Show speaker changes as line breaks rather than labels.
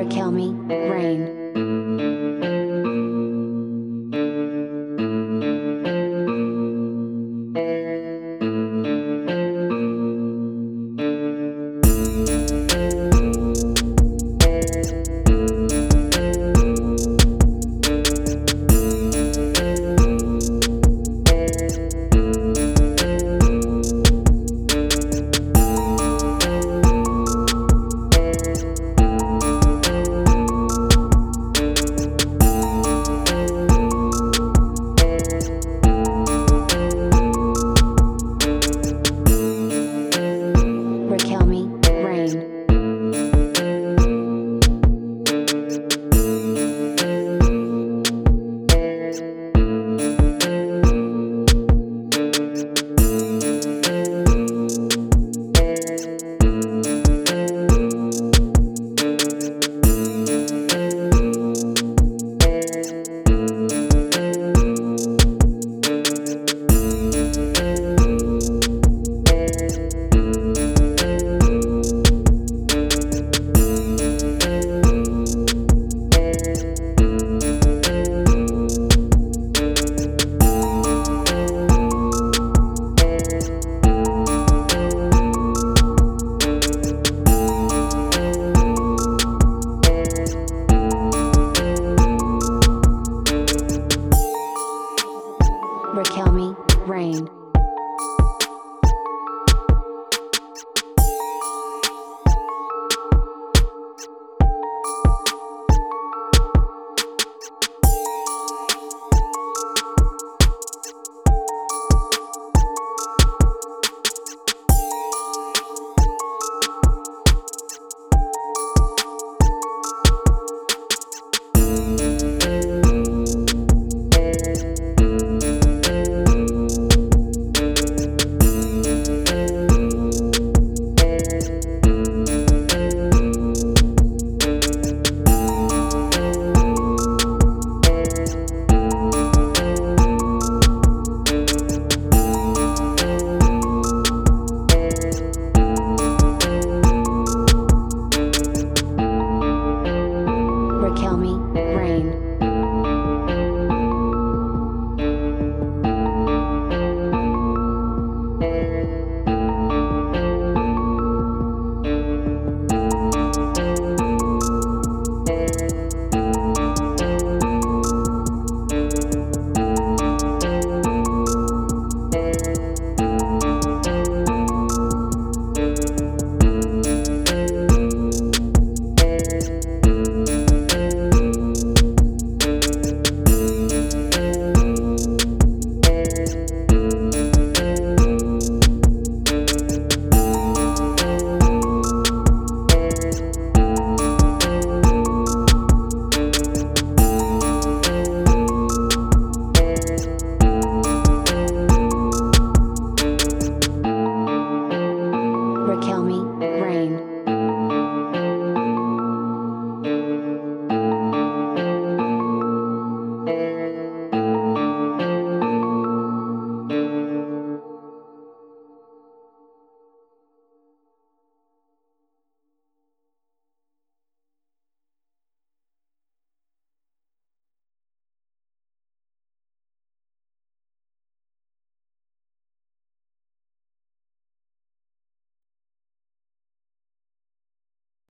Raquelme, Rain. Raquel Me, Rain.